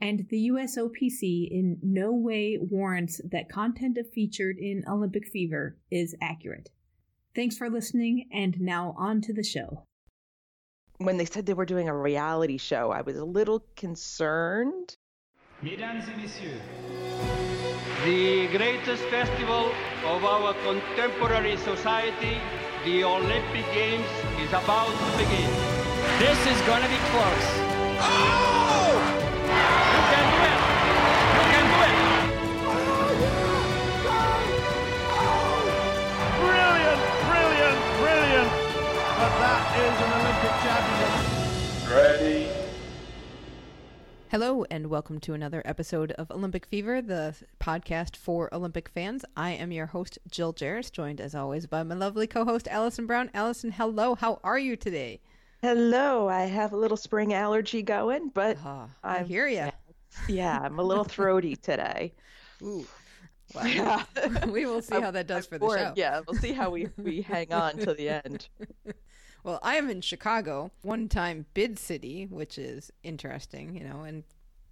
and the USOPC in no way warrants that content featured in Olympic Fever is accurate. Thanks for listening, and now on to the show. When they said they were doing a reality show, I was a little concerned. Mesdames et messieurs, the greatest festival of our contemporary society, the Olympic Games, is about to begin. This is going to be close. Oh! But that is an Olympic champion. Ready. Hello, and welcome to another episode of Olympic Fever, the podcast for Olympic fans. I am your host, Jill Jaracz, joined as always by my lovely co host, Allison Brown. Allison, hello. How are you today? Hello, I have a little spring allergy going, but Ah, I hear you. yeah, I'm a little throaty today. Ooh. Wow. Yeah. we will see how that does for the show. Yeah, we'll see how we, we hang on to the end. Well, I am in Chicago, one time bid city, which is interesting, you know, and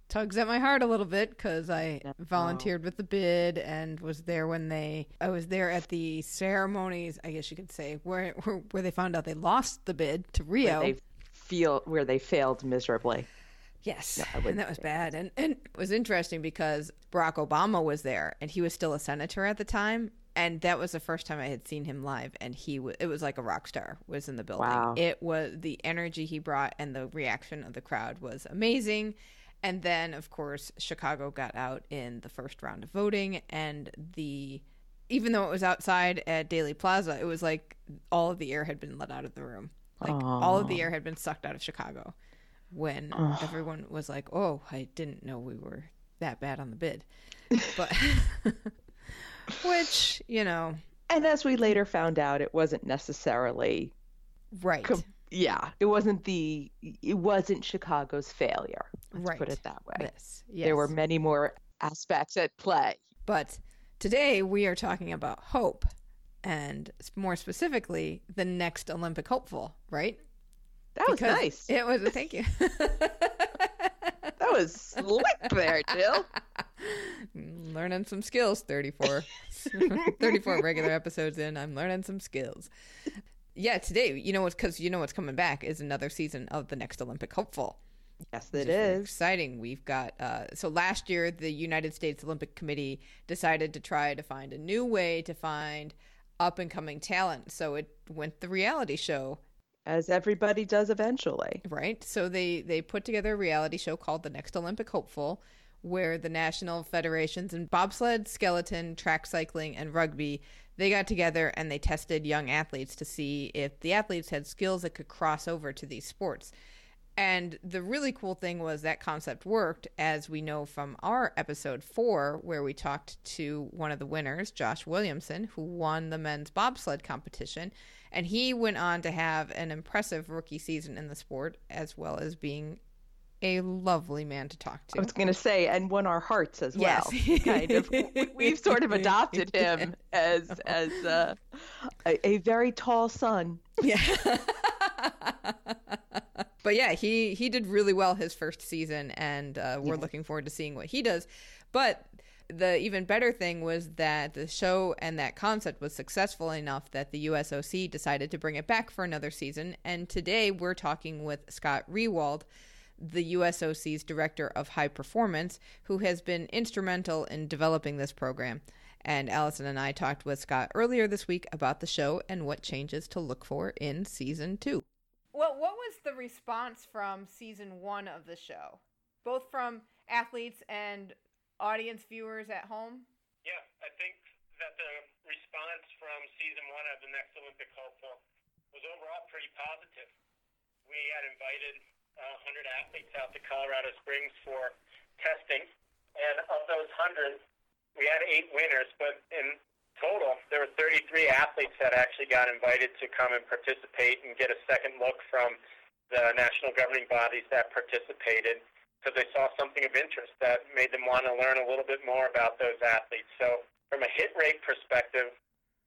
tugs at my heart a little bit because I volunteered with the bid and was there when they, I was there at the ceremonies, I guess you could say, where where, where they found out they lost the bid to Rio. They feel where they failed miserably. Yes, would and that was bad. And and it was interesting because Barack Obama was there, and he was still a senator at the time, and that was the first time I had seen him live, and he was it was like a rock star was in the building. Wow. It was the energy he brought and the reaction of the crowd was amazing. And then of course Chicago got out in the first round of voting, and the even though it was outside at Daley Plaza, it was like all of the air had been let out of the room. Like all of the air had been sucked out of Chicago when everyone was like, "Oh, I didn't know we were that bad on the bid," but which you know, And as we later found out, it wasn't necessarily right, com- yeah, it wasn't the it wasn't Chicago's failure. Let's right. put it that way. Yes, yes. There were many more aspects at play. but today we are talking about hope, and more specifically, the next Olympic hopeful. Right? That was Because nice. It was. A thank you. That was slick there, Jill. learning some skills 34 34 regular episodes in i'm learning some skills. Yeah today you know what's because you know what's coming back is another season of the next olympic hopeful. Yes, it is it exciting. We've got uh, so last year the united states olympic committee decided to try to find a new way to find up and coming talent. So it went the reality show As everybody does eventually. right so they they put together a reality show called the next olympic hopeful where the national federations in bobsled skeleton track cycling and rugby they got together and they tested young athletes to see if the athletes had skills that could cross over to these sports and the really cool thing was that concept worked, as we know from our episode four, where we talked to one of the winners, Josh Williamson, who won the men's bobsled competition. And he went on to have an impressive rookie season in the sport, as well as being a lovely man to talk to. I was going to say, and won our hearts as Yes. well. kind of. We- We've sort of adopted him as as uh, a, a very tall son. Yeah. but yeah, he he did really well his first season, and uh, we're looking forward to seeing what he does. But the even better thing was that the show and that concept was successful enough that the USOC decided to bring it back for another season. And today we're talking with Scott Riewald, the USOC's Director of High Performance, who has been instrumental in developing this program. And Allison and I talked with Scott earlier this week about the show and what changes to look for in season two. Well, what was the response from season one of the show, both from athletes and audience viewers at home? Yeah, I think that the response from season one of the Next Olympic Hopeful was overall pretty positive. We had invited uh, 100 athletes out to Colorado Springs for testing, and of those 100, we had eight winners, but in total, there were 33 athletes that actually got invited to come and participate and get a second look from the national governing bodies that participated because they saw something of interest that made them want to learn a little bit more about those athletes. So, from a hit rate perspective,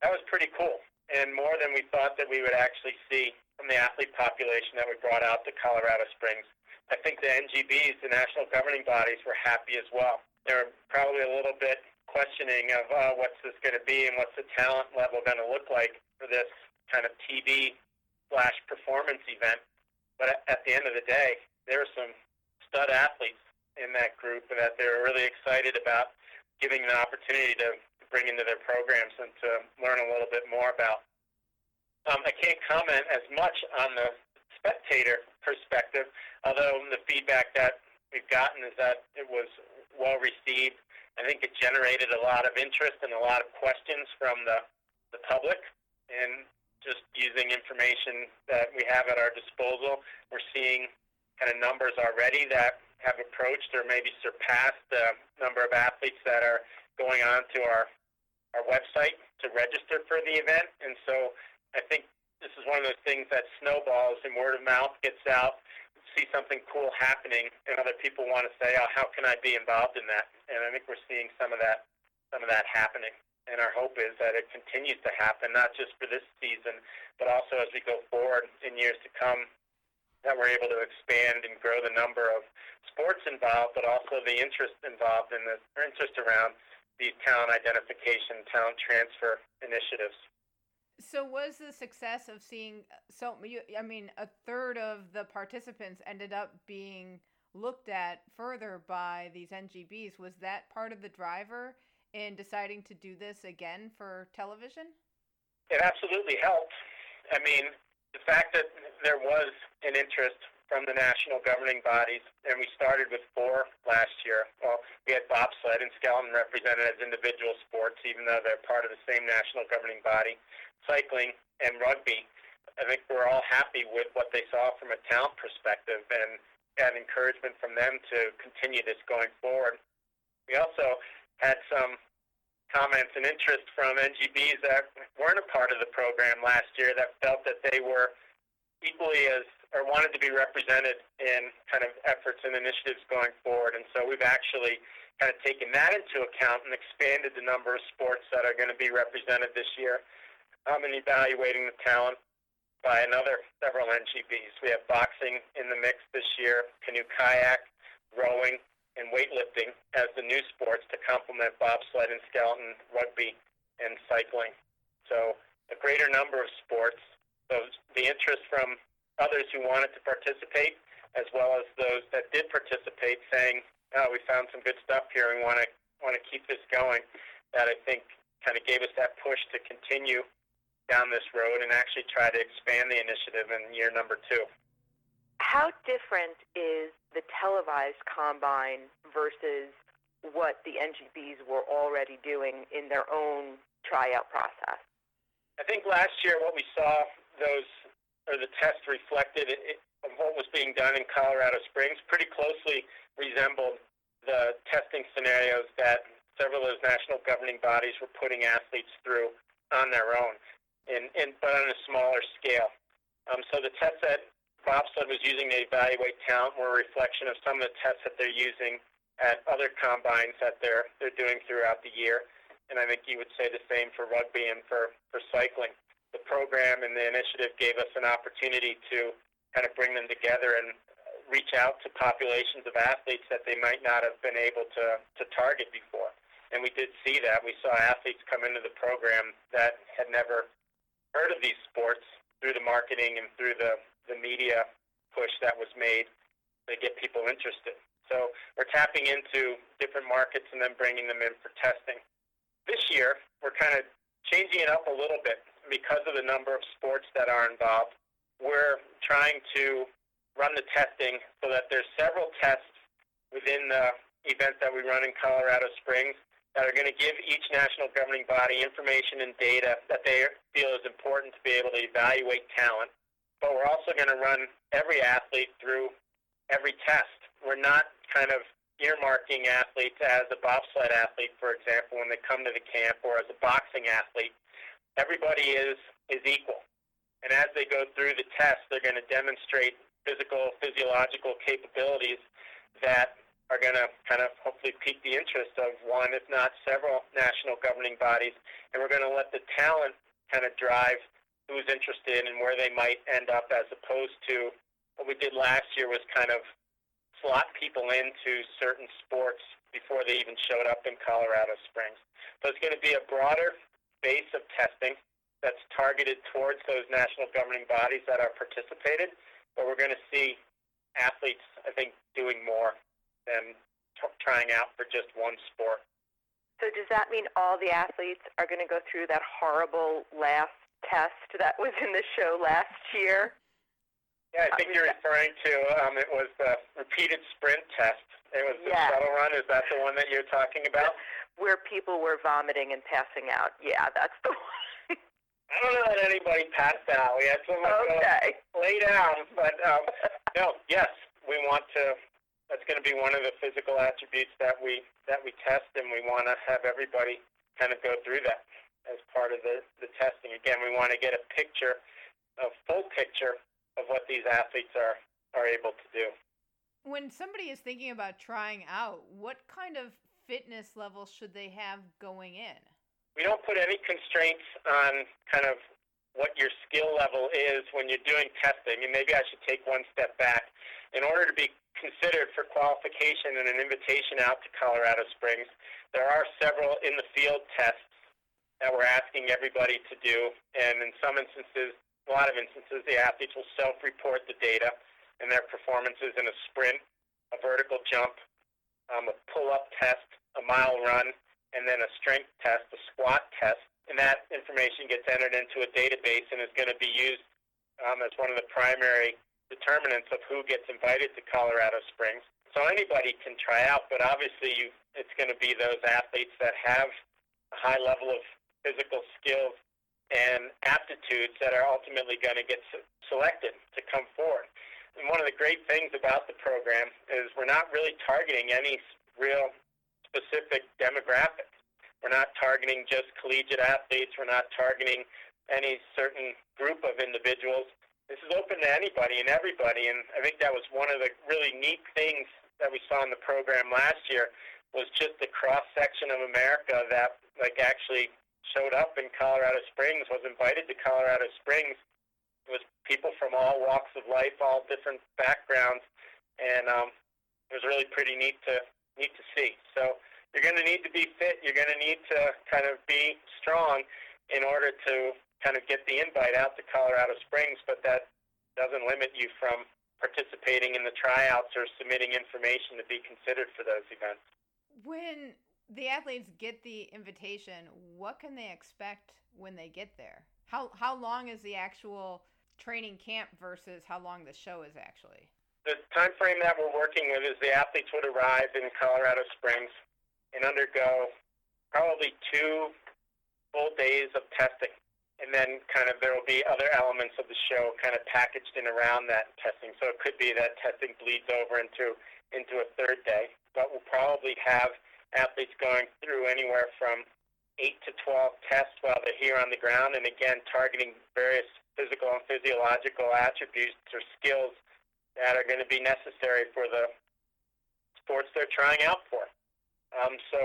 that was pretty cool and more than we thought that we would actually see from the athlete population that we brought out to Colorado Springs. I think the NGBs, the national governing bodies, were happy as well. They were probably a little bit questioning of uh, what's this going to be and what's the talent level going to look like for this kind of TV slash performance event. But at the end of the day, there were some stud athletes in that group that they were really excited about giving an opportunity to bring into their programs and to learn a little bit more about. Um, I can't comment as much on the spectator perspective, although the feedback that we've gotten is that it was well received I think it generated a lot of interest and a lot of questions from the, the public. And just using information that we have at our disposal, we're seeing kind of numbers already that have approached or maybe surpassed the number of athletes that are going on to our, our website to register for the event. And so I think this is one of those things that snowballs and word of mouth gets out see something cool happening and other people want to say, "Oh, how can I be involved in that?" And I think we're seeing some of that some of that happening. And our hope is that it continues to happen, not just for this season, but also as we go forward in years to come, that we're able to expand and grow the number of sports involved, but also the interest involved in the interest around these talent identification, talent transfer initiatives. So was the success of seeing uh, so I mean a third of the participants ended up being looked at further by these NGBs was that part of the driver in deciding to do this again for television? It absolutely helped. I mean, the fact that there was an interest from the national governing bodies, and we started with four last year. Well, we had bobsled and skeleton represented as individual sports, even though they're part of the same national governing body cycling, and rugby. I think we're all happy with what they saw from a talent perspective and had encouragement from them to continue this going forward. We also had some comments and interest from NGBs that weren't a part of the program last year that felt that they were equally as or wanted to be represented in kind of efforts and initiatives going forward. And so we've actually kind of taken that into account and expanded the number of sports that are going to be represented this year um, and evaluating the talent by another several NGBs. We have boxing in the mix this year, canoe kayak, rowing, and weightlifting as the new sports to complement bobsled and skeleton, rugby, and cycling. So a greater number of sports. So the interest from others who wanted to participate, as well as those that did participate, saying, "Oh, we found some good stuff here, and want to want to keep this going." That I think kind of gave us that push to continue down this road and actually try to expand the initiative in year number two. How different is the televised combine versus what the NGBs were already doing in their own tryout process? I think last year what we saw those or the test reflected it, of what was being done in Colorado Springs pretty closely resembled the testing scenarios that several of those national governing bodies were putting athletes through on their own in, in, but on a smaller scale. Um, so the tests that bobsled was using to evaluate talent were a reflection of some of the tests that they're using at other combines that they're they're doing throughout the year. And I think you would say the same for rugby and for, for cycling. The program and the initiative gave us an opportunity to kind of bring them together and reach out to populations of athletes that they might not have been able to, to target before. And we did see that. We saw athletes come into the program that had never heard of these sports through the marketing and through the, the media push that was made. they get people interested. So we're tapping into different markets and then bringing them in for testing. This year, we're kind of changing it up a little bit because of the number of sports that are involved. We're trying to run the testing so that there's several tests within the event that we run in Colorado Springs that are going to give each national governing body information and data that they feel is important to be able to evaluate talent. But we're also going to run every athlete through every test. We're not kind of earmarking athletes as a bobsled athlete, for example, when they come to the camp, or as a boxing athlete. Everybody is is equal, and as they go through the test, they're going to demonstrate physical, physiological capabilities that are going to kind of hopefully pique the interest of one, if not several, national governing bodies, and we're going to let the talent kind of drive who's interested and where they might end up, as opposed to what we did last year was kind of slot people into certain sports before they even showed up in Colorado Springs. So it's going to be a broader base of testing that's targeted towards those national governing bodies that are participated, but we're going to see athletes, I think, doing more than t- trying out for just one sport. So does that mean all the athletes are going to go through that horrible last test that was in the show last year? Yeah, I think you're referring to um, it was the repeated sprint test. It was the Yes. shuttle run. Is that the one that you're talking about? Where people were vomiting and passing out. Yeah, that's the one. I don't know that anybody passed out. We had someone go okay. lay down, but um, no, yes, we want to. That's going to be one of the physical attributes that we that we test, and we want to have everybody kind of go through that as part of the the testing. Again, we want to get a picture, a full picture of what these athletes are are able to do. When somebody is thinking about trying out, what kind of fitness level should they have going in? we don't put any constraints on kind of what your skill level is when you're doing testing. And maybe I should take one step back. In order to be considered for qualification and an invitation out to Colorado Springs, there are several in the field tests that we're asking everybody to do. And in some instances, a lot of instances, the athletes will self-report the data and their performances in a sprint, a vertical jump, um, a pull-up test, a mile run, and then a strength test, a squat test, and that information gets entered into a database and is going to be used um, as one of the primary determinants of who gets invited to Colorado Springs. So anybody can try out, but obviously you, it's going to be those athletes that have a high level of physical skills and aptitudes that are ultimately going to get se- selected to come forward. And one of the great things about the program is we're not really targeting any real specific demographics. We're not targeting just collegiate athletes. We're not targeting any certain group of individuals. This is open to anybody and everybody, and I think that was one of the really neat things that we saw in the program last year was just the cross section of America that like actually showed up in Colorado Springs, was invited to Colorado Springs. It was people from all walks of life, all different backgrounds, and um, it was really pretty neat to neat to see. So you're going to need to be fit. You're going to need to kind of be strong in order to kind of get the invite out to Colorado Springs, but that doesn't limit you from participating in the tryouts or submitting information to be considered for those events. When the athletes get the invitation, what can they expect when they get there? How how long is the actual training camp versus how long the show is actually? The time frame that we're working with is the athletes would arrive in Colorado Springs and undergo probably two full days of testing. And then kind of there will be other elements of the show kind of packaged in around that testing. So it could be that testing bleeds over into into a third day. But we'll probably have athletes going through anywhere from eight to twelve tests while they're here on the ground and again targeting various physical and physiological attributes or skills that are going to be necessary for the sports they're trying out for. Um, so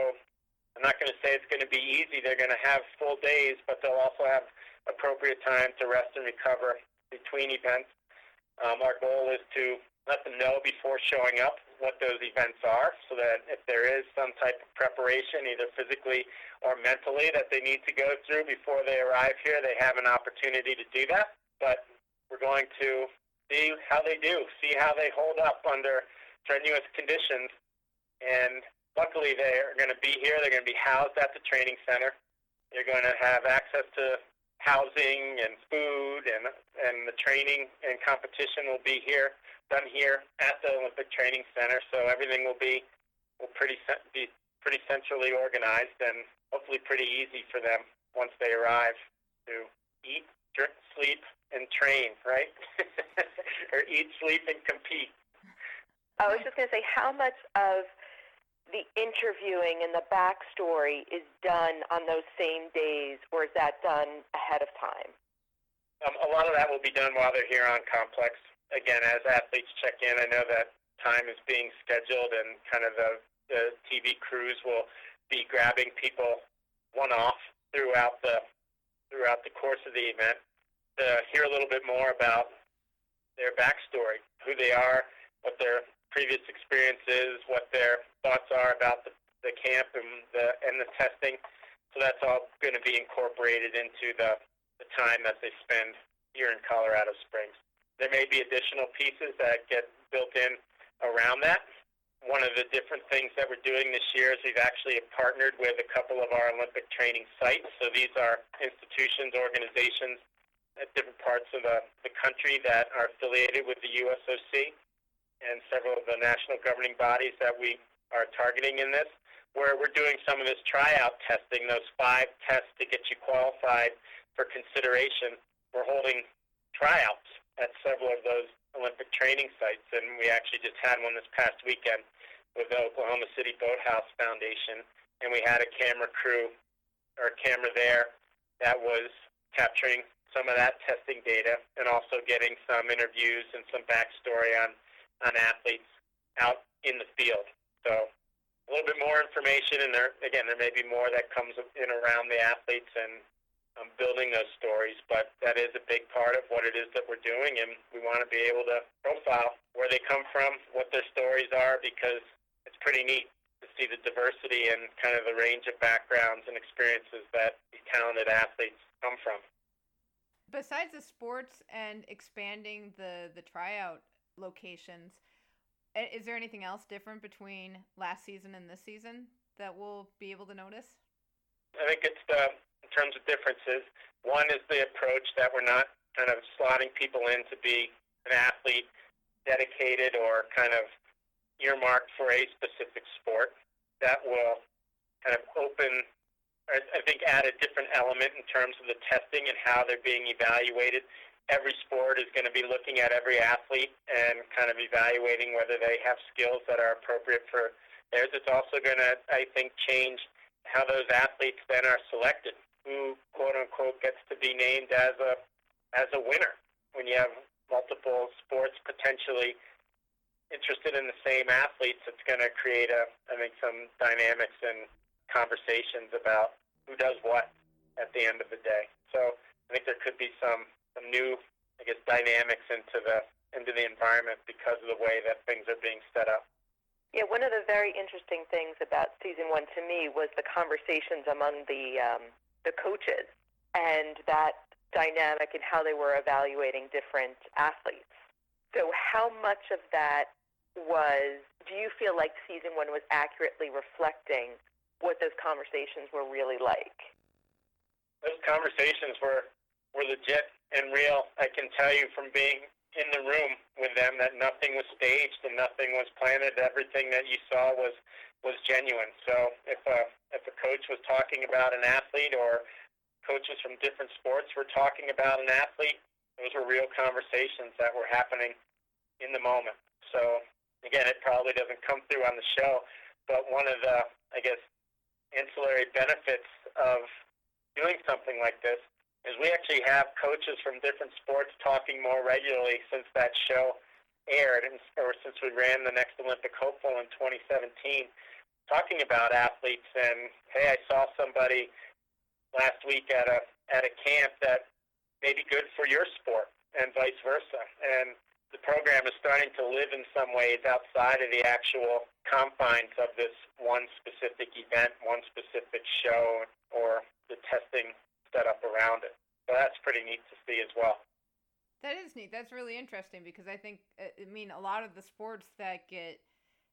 I'm not going to say it's going to be easy. They're going to have full days, but they'll also have appropriate time to rest and recover between events. Um, our goal is to let them know before showing up what those events are so that if there is some type of preparation, either physically or mentally, that they need to go through before they arrive here, they have an opportunity to do that. But we're going to see how they do, see how they hold up under strenuous conditions. And luckily, they are going to be here. They're going to be housed at the training center. They're going to have access to housing and food, and and the training and competition will be here, done here at the Olympic Training Center. So everything will be will pretty be pretty centrally organized and hopefully pretty easy for them once they arrive to eat, drink, sleep, and train, right? or eat, sleep, and compete. I was just going to say, how much of the interviewing and the backstory is done on those same days, or is that done ahead of time? Um, a lot of that will be done while they're here on complex. Again, as athletes check in, I know that time is being scheduled, and kind of the, the TV crews will be grabbing people one off throughout the throughout the course of the event to hear a little bit more about their backstory, who they are, what their previous experience is, what their thoughts are about the, the camp and the and the testing. So that's all going to be incorporated into the, the time that they spend here in Colorado Springs. There may be additional pieces that get built in around that. One of the different things that we're doing this year is we've actually partnered with a couple of our Olympic training sites. So these are institutions, organizations at different parts of the, the country that are affiliated with the USOC and several of the national governing bodies that we are targeting in this, where we're doing some of this tryout testing, those five tests to get you qualified for consideration. We're holding tryouts at several of those Olympic training sites, and we actually just had one this past weekend with the Oklahoma City Boathouse Foundation, and we had a camera crew or a camera there that was capturing some of that testing data and also getting some interviews and some backstory on, on athletes out in the field. So a little bit more information, and there again, there may be more that comes in around the athletes and um, building those stories. But that is a big part of what it is that we're doing, and we want to be able to profile where they come from, what their stories are, because it's pretty neat to see the diversity and kind of the range of backgrounds and experiences that these talented athletes come from besides the sports and expanding the the tryout locations, is there anything else different between last season and this season that we'll be able to notice? I think it's the in terms of differences. One is the approach that we're not kind of slotting people in to be an athlete dedicated or kind of earmarked for a specific sport. That will kind of open I think, add a different element in terms of the testing and how they're being evaluated. Every sport is going to be looking at every athlete and kind of evaluating whether they have skills that are appropriate for theirs. It's also going to, I think, change how those athletes then are selected. Who, quote unquote, gets to be named as a as a winner when you have multiple sports potentially interested in the same athletes. It's going to create a, I think, some dynamics and conversations about who does what at the end of the day. So think there could be some some new, I guess, dynamics into the into the environment because of the way that things are being set up. Yeah, one of the very interesting things about season one to me was the conversations among the um, the coaches and that dynamic and how they were evaluating different athletes. So, how much of that was? Do you feel like season one was accurately reflecting what those conversations were really like. Those conversations were were legit and real. I can tell you from being in the room with them that nothing was staged and nothing was planted. Everything that you saw was was genuine. So if a if a coach was talking about an athlete or coaches from different sports were talking about an athlete, those were real conversations that were happening in the moment. So again, it probably doesn't come through on the show, but one of the I guess ancillary benefits of doing something like this is we actually have coaches from different sports talking more regularly since that show aired, and, or since we ran the next Olympic hopeful in 2017, talking about athletes and hey, I saw somebody last week at a at a camp that may be good for your sport, and vice versa. And the program is starting to live in some ways outside of the actual confines of this one specific event, one specific show, or the testing set up around it. So that's pretty neat to see as well. That is neat. That's really interesting because I think uh, I mean a lot of the sports that get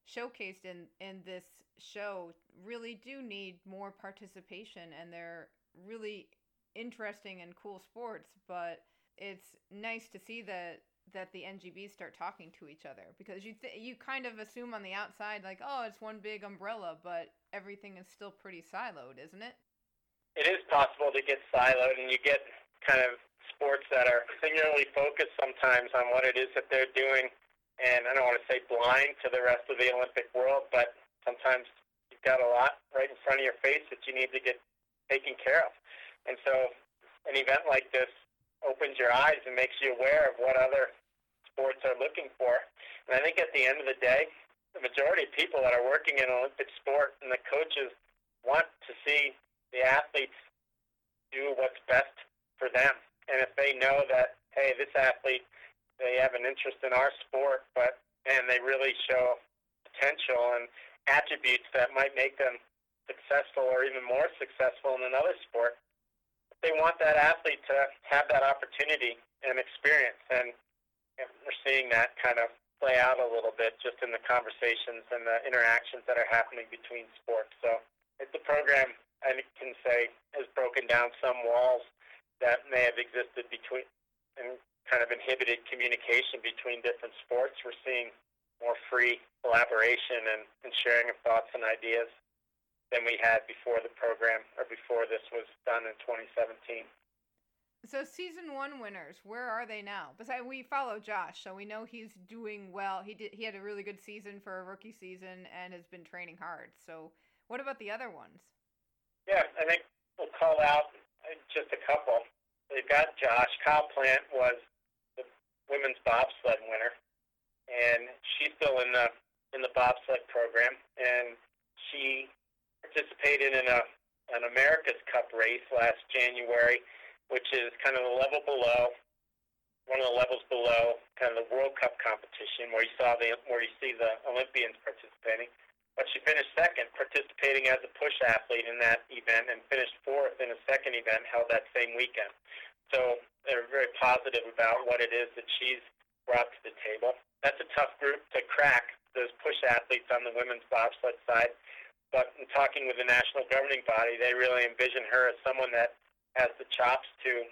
showcased in in this show really do need more participation and they're really interesting and cool sports, but it's nice to see that that the NGBs start talking to each other because you th- you kind of assume on the outside like oh it's one big umbrella but everything is still pretty siloed isn't it it is possible to get siloed and you get kind of sports that are singularly focused sometimes on what it is that they're doing and I don't want to say blind to the rest of the Olympic world but sometimes you've got a lot right in front of your face that you need to get taken care of and so an event like this opens your eyes and makes you aware of what other sports are looking for. And I think at the end of the day, the majority of people that are working in Olympic sport and the coaches want to see the athletes do what's best for them. And if they know that, hey, this athlete, they have an interest in our sport, but and they really show potential and attributes that might make them successful or even more successful in another sport, they want that athlete to have that opportunity and experience. And we're seeing that kind of play out a little bit just in the conversations and the interactions that are happening between sports. So it's a program I can say has broken down some walls that may have existed between and kind of inhibited communication between different sports. We're seeing more free collaboration and, and sharing of thoughts and ideas than we had before the program or before this was done in 2017. So season one winners, where are they now? Besides, we follow Josh, so we know he's doing well. He did he had a really good season for a rookie season and has been training hard. So what about the other ones? Yeah, I think we'll call out just a couple. They've got Josh. Kyle Plant was the women's bobsled winner, and she's still in the in the bobsled program, and she participated in a an America's Cup race last January which is kind of the level below, one of the levels below kind of the World Cup competition where you saw the where you see the Olympians participating. But she finished second, participating as a push athlete in that event, and finished fourth in a second event held that same weekend. So they're very positive about what it is that she's brought to the table. That's a tough group to crack, those push athletes on the women's bobsled side. But in talking with the national governing body, they really envision her as someone that has the chops to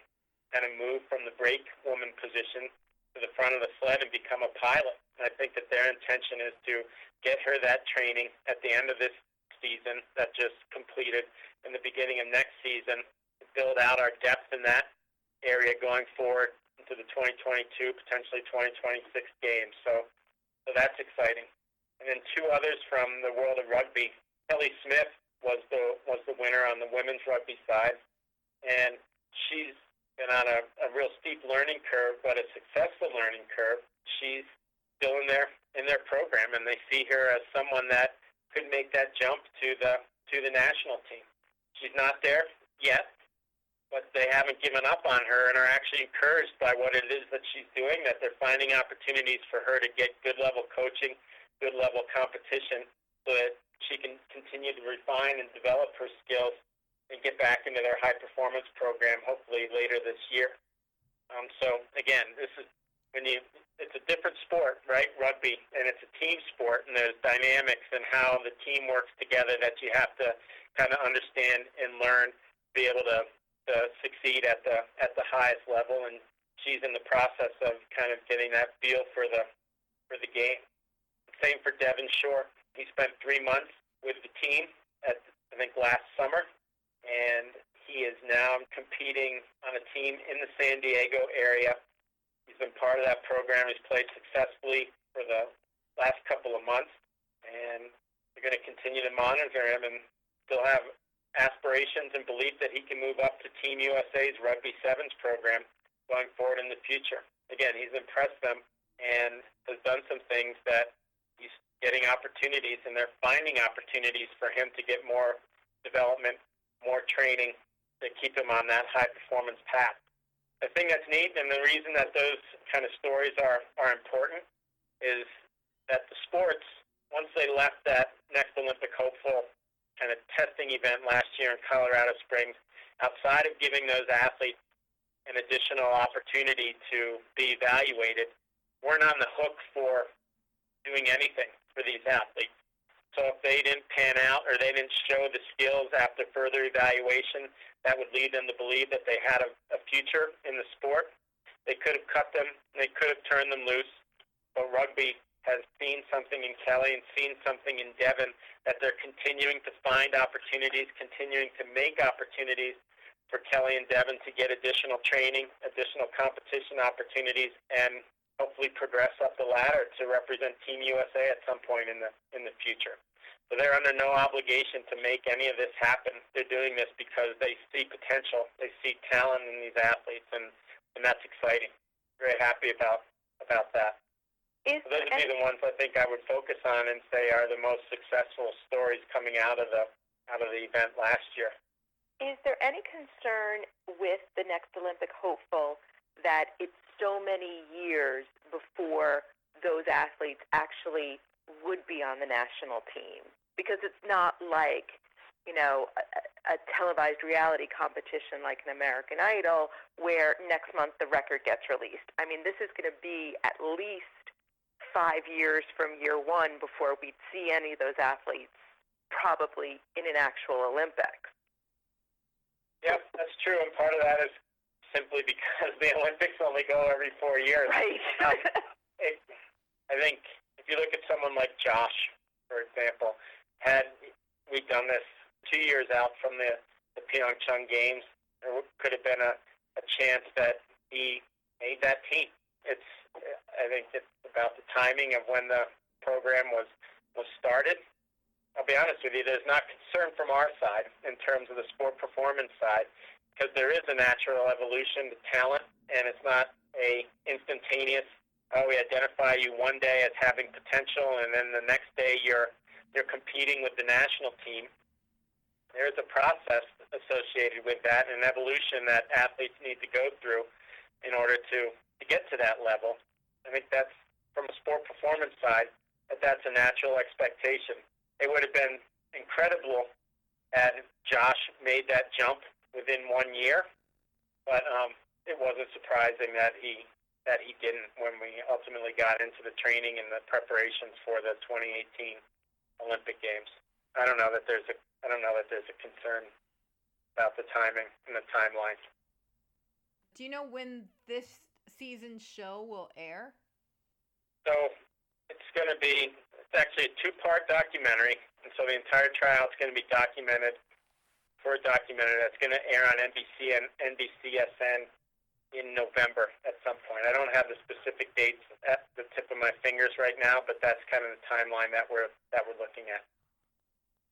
kind of move from the brake woman position to the front of the sled and become a pilot. And I think that their intention is to get her that training at the end of this season that just completed in the beginning of next season, to build out our depth in that area going forward into the 2022, potentially 2026 games. So, so that's exciting. And then two others from the world of rugby. Kelly Smith was the was the winner on the women's rugby side and she's been on a, a real steep learning curve, but a successful learning curve. She's still in their in their program, and they see her as someone that could make that jump to the to the national team. She's not there yet, but they haven't given up on her and are actually encouraged by what it is that she's doing. That they're finding opportunities for her to get good level coaching, good level competition, so that she can continue to refine and develop her skills and get back into their high performance program hopefully later this year. Um, so again, this is when you it's a different sport, right? Rugby, and it's a team sport, and there's dynamics and how the team works together that you have to kind of understand and learn, to be able to, to succeed at the at the highest level. And she's in the process of kind of getting that feel for the for the game. Same for Devin Shore. He spent three months with the team at I think last summer, and he is now competing on a team in the San Diego area. He's been part of that program. He's played successfully for the last couple of months, and we're going to continue to monitor him and still have aspirations and belief that he can move up to Team USA's Rugby Sevens program going forward in the future. Again, he's impressed them and has done some things that he's getting opportunities, and they're finding opportunities for him to get more development more training to keep him on that high performance path. The thing that's neat and the reason that those kind of stories are, are important is that the sports, once they left that next Olympic hopeful kind of testing event last year in Colorado Springs, outside of giving those athletes an additional opportunity to be evaluated, weren't on the hook for doing anything for these athletes. So if they didn't pan out or they didn't show the skills after further evaluation, that would lead them to believe that they had a, a future in the sport. They could have cut them. They could have turned them loose. But rugby has seen something in Kelly and seen something in Devin that they're continuing to find opportunities, continuing to make opportunities for Kelly and Devin to get additional training, additional competition opportunities, and hopefully progress up the ladder to represent Team USA at some point in the in the future. So they're under no obligation to make any of this happen. They're doing this because they see potential, they see talent in these athletes, and and that's exciting. Very happy about about that. Is So those would be the ones I think I would focus on and say are the most successful stories coming out of the out of the event last year. Is there any concern with the next Olympic hopeful that it's so many years before those athletes actually would be on the national team? Because it's not like, you know, a, a televised reality competition like an American Idol where next month the record gets released. I mean, this is going to be at least five years from year one before we'd see any of those athletes probably in an actual Olympics. Yep, that's true, and part of that is simply because the Olympics only go every four years. Right. Um, it, I think if you look at someone like Josh, for example, had we done this two years out from the, the Pyeongchang Games, there could have been a, a chance that he made that team. It's I think it's about the timing of when the program was was started. I'll be honest with you, there's not concern from our side in terms of the sport performance side because there is a natural evolution to talent, and it's not a instantaneous. Oh, we identify you one day as having potential, and then the next day you're you're competing with the national team. There's a process associated with that, an evolution that athletes need to go through in order to to get to that level. I think that's from a sport performance side that that's a natural expectation it would have been incredible had Josh made that jump within one year, but um, it wasn't surprising that he that he didn't when we ultimately got into the training and the preparations for the 2018 Olympic Games. I don't know that there's a I don't know that there's a concern about the timing and the timeline. Do you know when this season's show will air? So it's going to be it's actually a two-part documentary, and so the entire trial is going to be documented for a documentary that's going to air on NBC and NBCSN in November at some point. I don't have the specific dates at the tip of my fingers right now, but that's kind of the timeline that we're that we're looking at.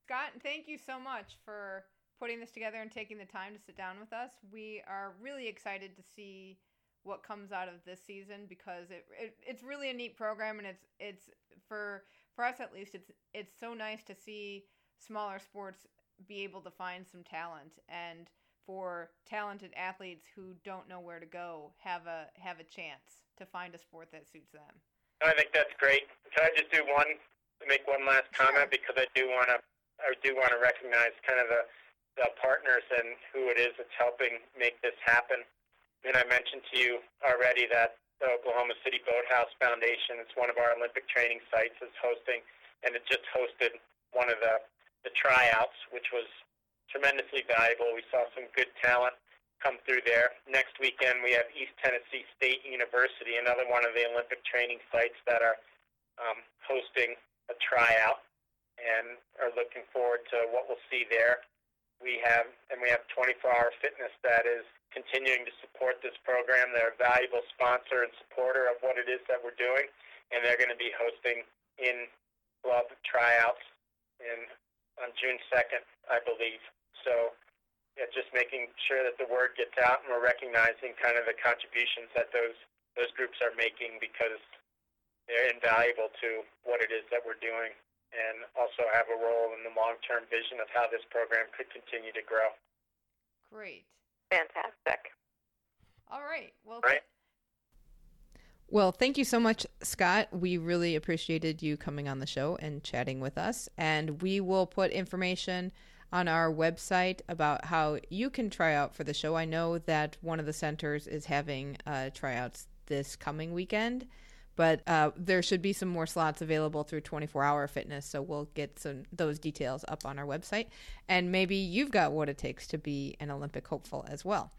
Scott, thank you so much for putting this together and taking the time to sit down with us. We are really excited to see what comes out of this season because it, it it's really a neat program and it's it's for for us at least, it's it's so nice to see smaller sports be able to find some talent and for talented athletes who don't know where to go have a have a chance to find a sport that suits them. I think that's great. Can I just do one make one last comment because I do want to I do want to recognize kind of the the partners and who it is that's helping make this happen. And I mentioned to you already that the Oklahoma City Boathouse Foundation. It's one of our Olympic training sites. Is hosting, and it just hosted one of the the tryouts, which was tremendously valuable. We saw some good talent come through there. Next weekend, we have East Tennessee State University, another one of the Olympic training sites that are um, hosting a tryout, and are looking forward to what we'll see there. We have and we have 24-hour fitness that is continuing to support this program. They're a valuable sponsor and supporter of what it is that we're doing, and they're going to be hosting in club tryouts in on June 2nd, I believe. So yeah, just making sure that the word gets out and we're recognizing kind of the contributions that those those groups are making because they're invaluable to what it is that we're doing and also have a role in the long-term vision of how this program could continue to grow. Great. Fantastic. All right. Well, Right. Well, thank you so much, Scott. We really appreciated you coming on the show and chatting with us. And we will put information on our website about how you can try out for the show. I know that one of the centers is having uh, tryouts this coming weekend, but uh, there should be some more slots available through 24 Hour Fitness. So we'll get some those details up on our website, and maybe you've got what it takes to be an Olympic hopeful as well.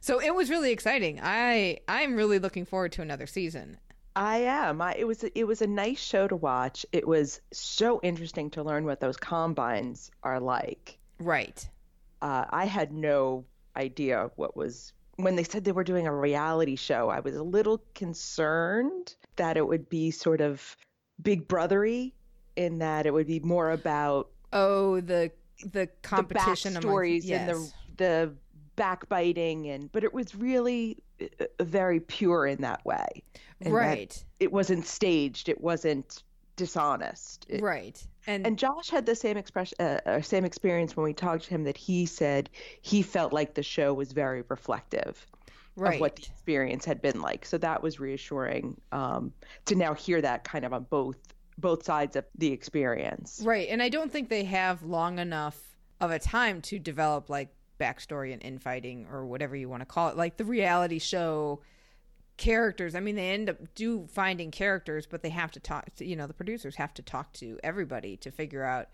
So it was really exciting. I I'm really looking forward to another season. I am. I, it was it was a nice show to watch. It was so interesting to learn what those combines are like. Right. Uh, I had no idea what was when they said they were doing a reality show. I was a little concerned that it would be sort of Big Brothery, in that it would be more about oh the the competition the among, yes. and the the backbiting and but it was really very pure in that way. In that right. it wasn't staged. It wasn't dishonest. It- right. And, and josh had the same expression uh, uh, same experience when we talked to him that he said he felt like the show was very reflective right of what the experience had been like. So that was reassuring um, to now hear that kind of on both both sides of the experience. Right. And i don't think they have long enough of a time to develop like backstory and infighting or whatever you want to call it like the reality show characters i mean they end up do finding characters but they have to talk to, you know the producers have to talk to everybody to figure out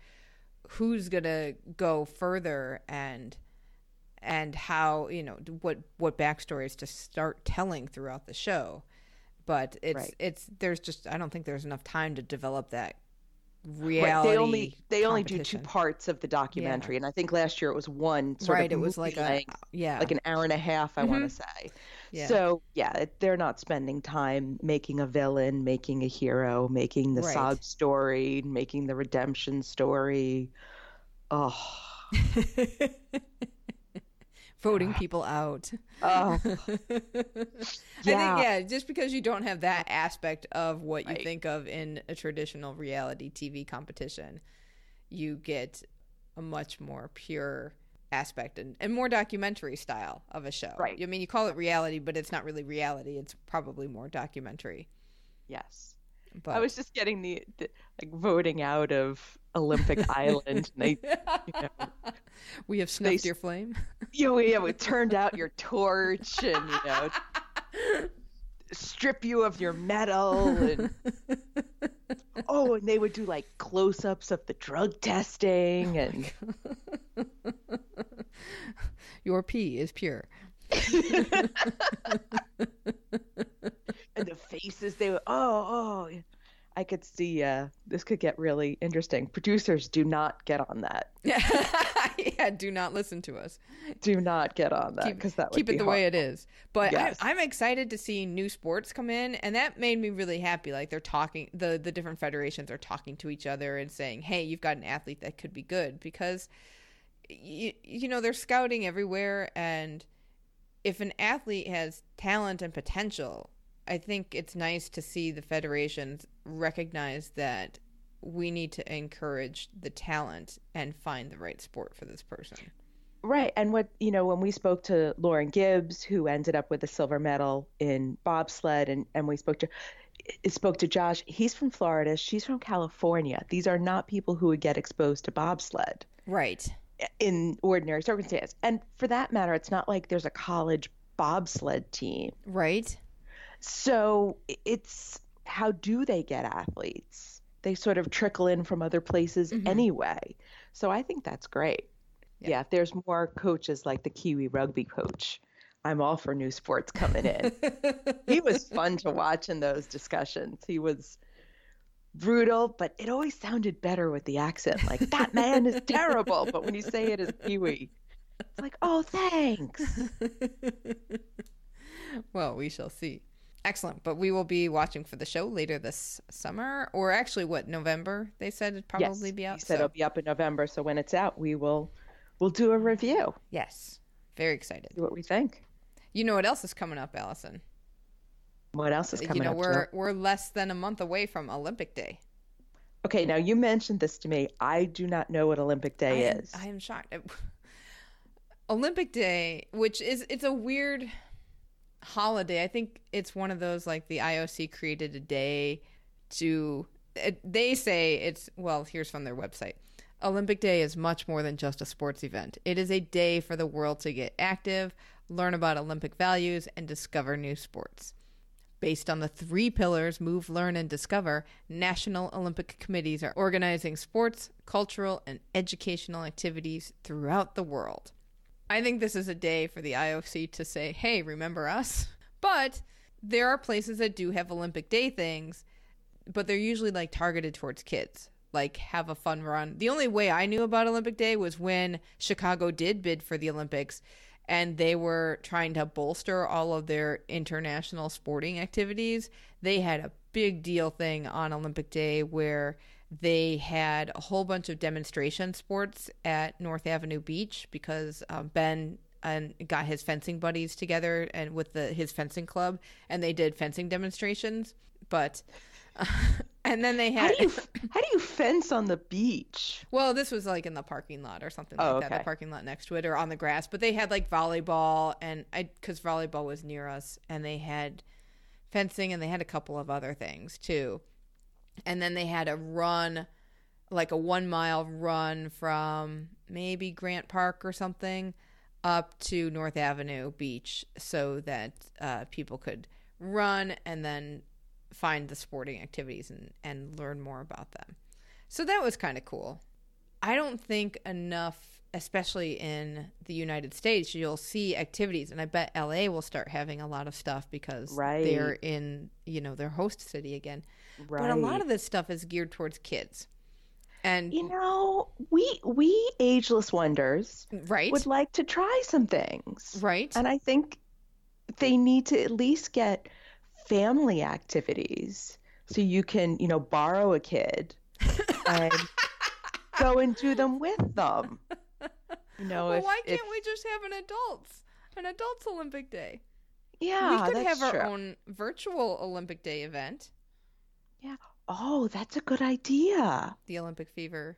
who's gonna go further and and how you know what what backstories to start telling throughout the show but it's Right. it's there's just i don't think there's enough time to develop that Right, reality they only they only do two parts of the documentary and i think last year it was one sort right of it was like movie a yeah like an hour and a half i want Mhm. to say Yeah. so yeah it- they're not spending time making a villain making a hero making the Right. sob story making the redemption story oh voting people out oh I think Yeah. yeah, just because you don't have that aspect of what you think of in a traditional reality TV competition, you get a much more pure aspect and, and more documentary style of a show. Right. I mean, you call it reality, but it's not really reality. It's probably more documentary. yes But i was just getting the, the like voting out of olympic island and they you know, we have snuffed s- your flame. you know, yeah, we turned out your torch and you know strip you of your medal and oh and they would do like close-ups of the drug testing oh and Your pee is pure. And the faces they were oh oh i could see uh this could get really interesting producers do not get on that yeah, do not listen to us. do not get on that because that would keep it the way it is. But Yes. I, I'm excited to see new sports come in, and that made me really happy. Like they're talking, the the different federations are talking to each other and saying, "Hey, you've got an athlete that could be good," because you, you know they're scouting everywhere, and if an athlete has talent and potential, I think it's nice to see the federations recognize that we need to encourage the talent and find the right sport for this person. Right. And what, you know, when we spoke to Lauren Gibbs, who ended up with a silver medal in bobsled, and, and we spoke to eh, spoke to Josh, he's from Florida, she's from California. These are not people who would get exposed to bobsled Right. in ordinary circumstances. And for that matter, it's not like there's a college bobsled team. Right. So it's how do they get athletes? They sort of trickle in from other places Mhm. anyway. So I think that's great. Yeah. Yeah. if there's more coaches like the Kiwi rugby coach, I'm all for new sports coming in. he was fun to watch in those discussions. He was brutal, but it always sounded better with the accent. Like that man is terrible, but when you say it as Kiwi, it's like, oh, thanks. well, we shall see. Excellent. But we will be watching for the show later this summer, or actually, what November? They said it'd probably yes, be out. He said so- it'll be up in November, so when it's out, we will we'll do a review. yes, very excited. See what we think. You know what else is coming up, Allison? What else is coming up? you know, up? we're we're less than a month away from Olympic Day. Okay, now you mentioned this to me. I do not know what Olympic Day I am, is. I am shocked. Olympic Day, which is it's a weird holiday. I think it's one of those like the IOC created a day to. It, they say it's well. Here's from their website. Olympic Day is much more than just a sports event. It is a day for the world to get active, learn about Olympic values, and discover new sports. Based on the three pillars move, learn, and discover, national Olympic committees are organizing sports, cultural, and educational activities throughout the world. I think this is a day for the IOC to say, hey, remember us? But there are places that do have Olympic Day things, but they're usually like targeted towards kids. Like have a fun run. The only way I knew about Olympic Day was when Chicago did bid for the Olympics and they were trying to bolster all of their international sporting activities. They had a big deal thing on Olympic Day where they had a whole bunch of demonstration sports at North Avenue Beach because um, Ben and got his fencing buddies together and with the his fencing club and they did fencing demonstrations. But uh, and then they had how do, you, how do you fence on the beach? Well this was like in the parking lot or something like Oh, that okay. the parking lot next to it or on the grass. But they had like volleyball and i because volleyball was near us and they had fencing and they had a couple of other things too and then they had a run like a one mile run from maybe grant park or something up to north avenue beach so that uh, people could run and then find the sporting activities and, and learn more about them. So that was kind of cool. I don't think enough especially in the united states you'll see activities and i bet la will start having a lot of stuff because Right. they're in you know their host city again. Right but a lot of this stuff is geared towards kids. And you know we we ageless wonders right, would like to try some things. Right, and i think they need to at least get family activities so you can you know borrow a kid and go and do them with them you know well, if, why can't we just have an adults an adults Olympic Day? yeah we could have our true. own virtual Olympic Day event, Yeah. oh that's a good idea the Olympic Fever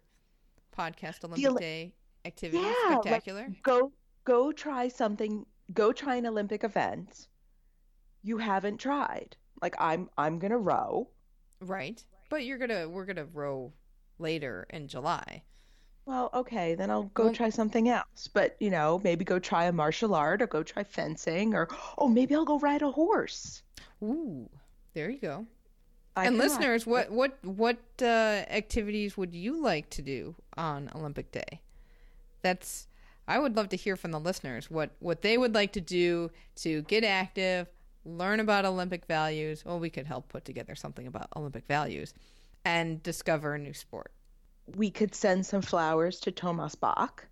podcast Olympic Oli- Day activity Yeah, like- spectacular. go go try something go try an olympic event you haven't tried like i'm i'm gonna row right, but you're gonna we're gonna row later in July. Well okay then i'll go Well- try something else but you know maybe go try a martial art or go try fencing or oh maybe i'll go ride a horse Ooh, there you go. I and listeners, what what what uh, activities would you like to do on Olympic Day? That's I would love to hear from the listeners what what they would like to do to get active, learn about Olympic values. Well, we could help put together something about Olympic values, and discover a new sport. We could send some flowers to thomas bach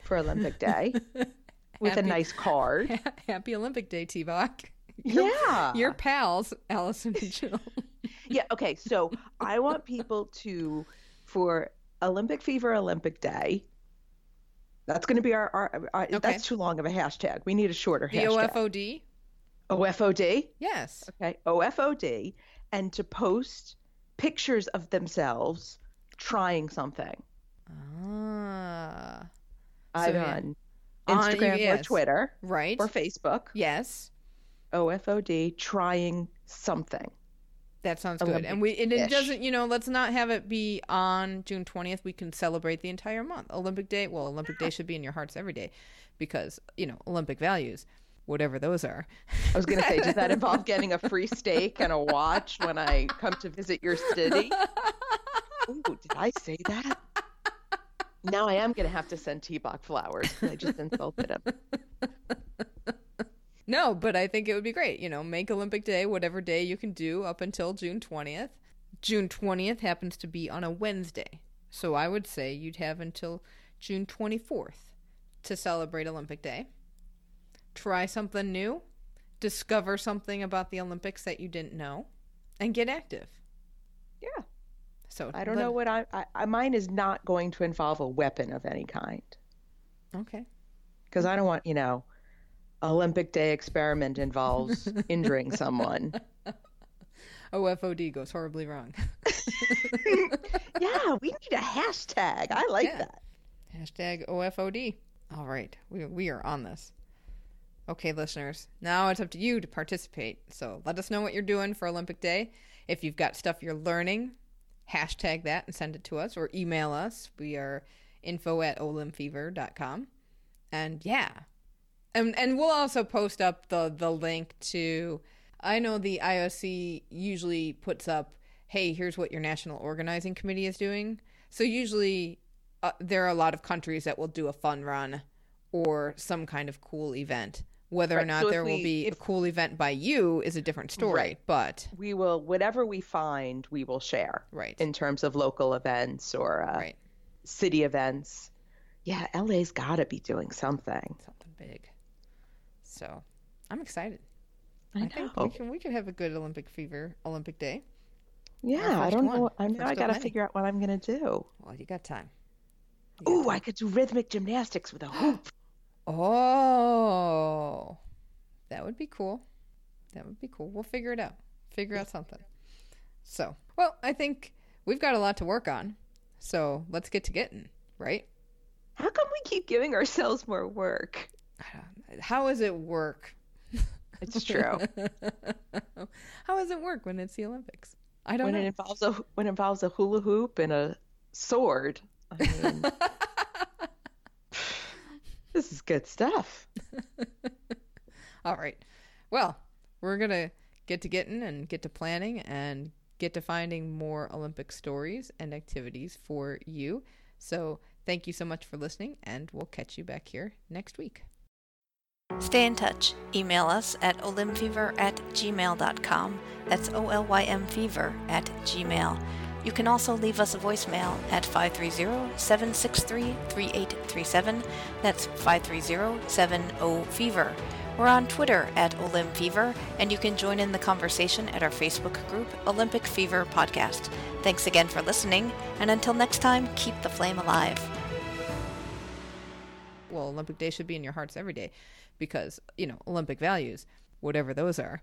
for olympic day with a nice card Happy Olympic Day, T-Bach. yeah Your pals, Allison and Jill. Yeah, okay. So I want people to, for Olympic Fever Olympic Day, that's going to be our, our, our Okay. that's too long of a hashtag. We need a shorter the hashtag. OFOD. OFOD. Yes. Okay. OFOD. And to post pictures of themselves trying something Ah. either yeah. on On- Instagram or yes. Twitter Right. or Facebook. Yes. OFOD trying something. That sounds good. And we and it doesn't, you know, let's not have it be on June 20th. We can celebrate the entire month. Olympic Day, well, Olympic Day should be in your hearts every day because, you know, Olympic values, whatever those are. I was going to say, does that involve getting a free steak and a watch when I come to visit your city? Ooh, did I say that? Now I am going to have to send T-Bach flowers I just insulted him. No, but I think it would be great. You know, make Olympic Day whatever day you can do up until June 20th. June 20th happens to be on a Wednesday. So I would say you'd have until June 24th to celebrate Olympic Day. Try something new, discover something about the Olympics that you didn't know, and get active. Yeah. So I don't let- know what I, I, I mine is not going to involve a weapon of any kind Okay. because I don't want, you know, Olympic Day experiment involves injuring someone. OFOD goes horribly wrong. Yeah, we need a hashtag. I like Yeah. that. Hashtag OFOD. All right, we, we are on this. Okay, listeners, now it's up to you to participate. So let us know what you're doing for Olympic Day. If you've got stuff you're learning, hashtag that and send it to us or email us. We are info at olympfever.com. And yeah. And and we'll also post up the the link to I know the IOC usually puts up, "Hey, here's what your national organizing committee is doing." So usually uh, there are a lot of countries that will do a fun run or some kind of cool event. Whether Right, or not so if there will we- be a cool event by you is a different story, Right. but We will whatever we find, we will share right. in terms of local events or uh, right. city events. Yeah, LA's got to be doing something. Something big. So, I'm excited. I, I think we can we could have a good Olympic fever Olympic day. yeah, I don't one. know. I know I got to figure out what I'm gonna do. Well, you got time. You got Ooh, time. I could do rhythmic gymnastics with a hoop. Oh, would be cool. That would be cool. We'll figure it out. Figure out something. So, well, I think we've got a lot to work on. So let's get to getting, right? How come we keep giving ourselves more work? How does it work? It's true. How does it work when it's the Olympics? I don't when know. it involves a when it involves a hula hoop and a sword. I mean, this is good stuff. All right. Well, we're going to get to getting and get to planning and get to finding more Olympic stories and activities for you. So, thank you so much for listening, and we'll catch you back here next week. Stay in touch. Email us at olymfever at gmail.com. That's O L Y M fever at gmail. You can also leave us a voicemail at 530 763 3837. That's 530 70 fever. We're on Twitter at Olymp Fever, and you can join in the conversation at our Facebook group, Olympic Fever Podcast. Thanks again for listening, and until next time, keep the flame alive. Well, Olympic Day should be in your hearts every day because, you know, Olympic values, whatever those are.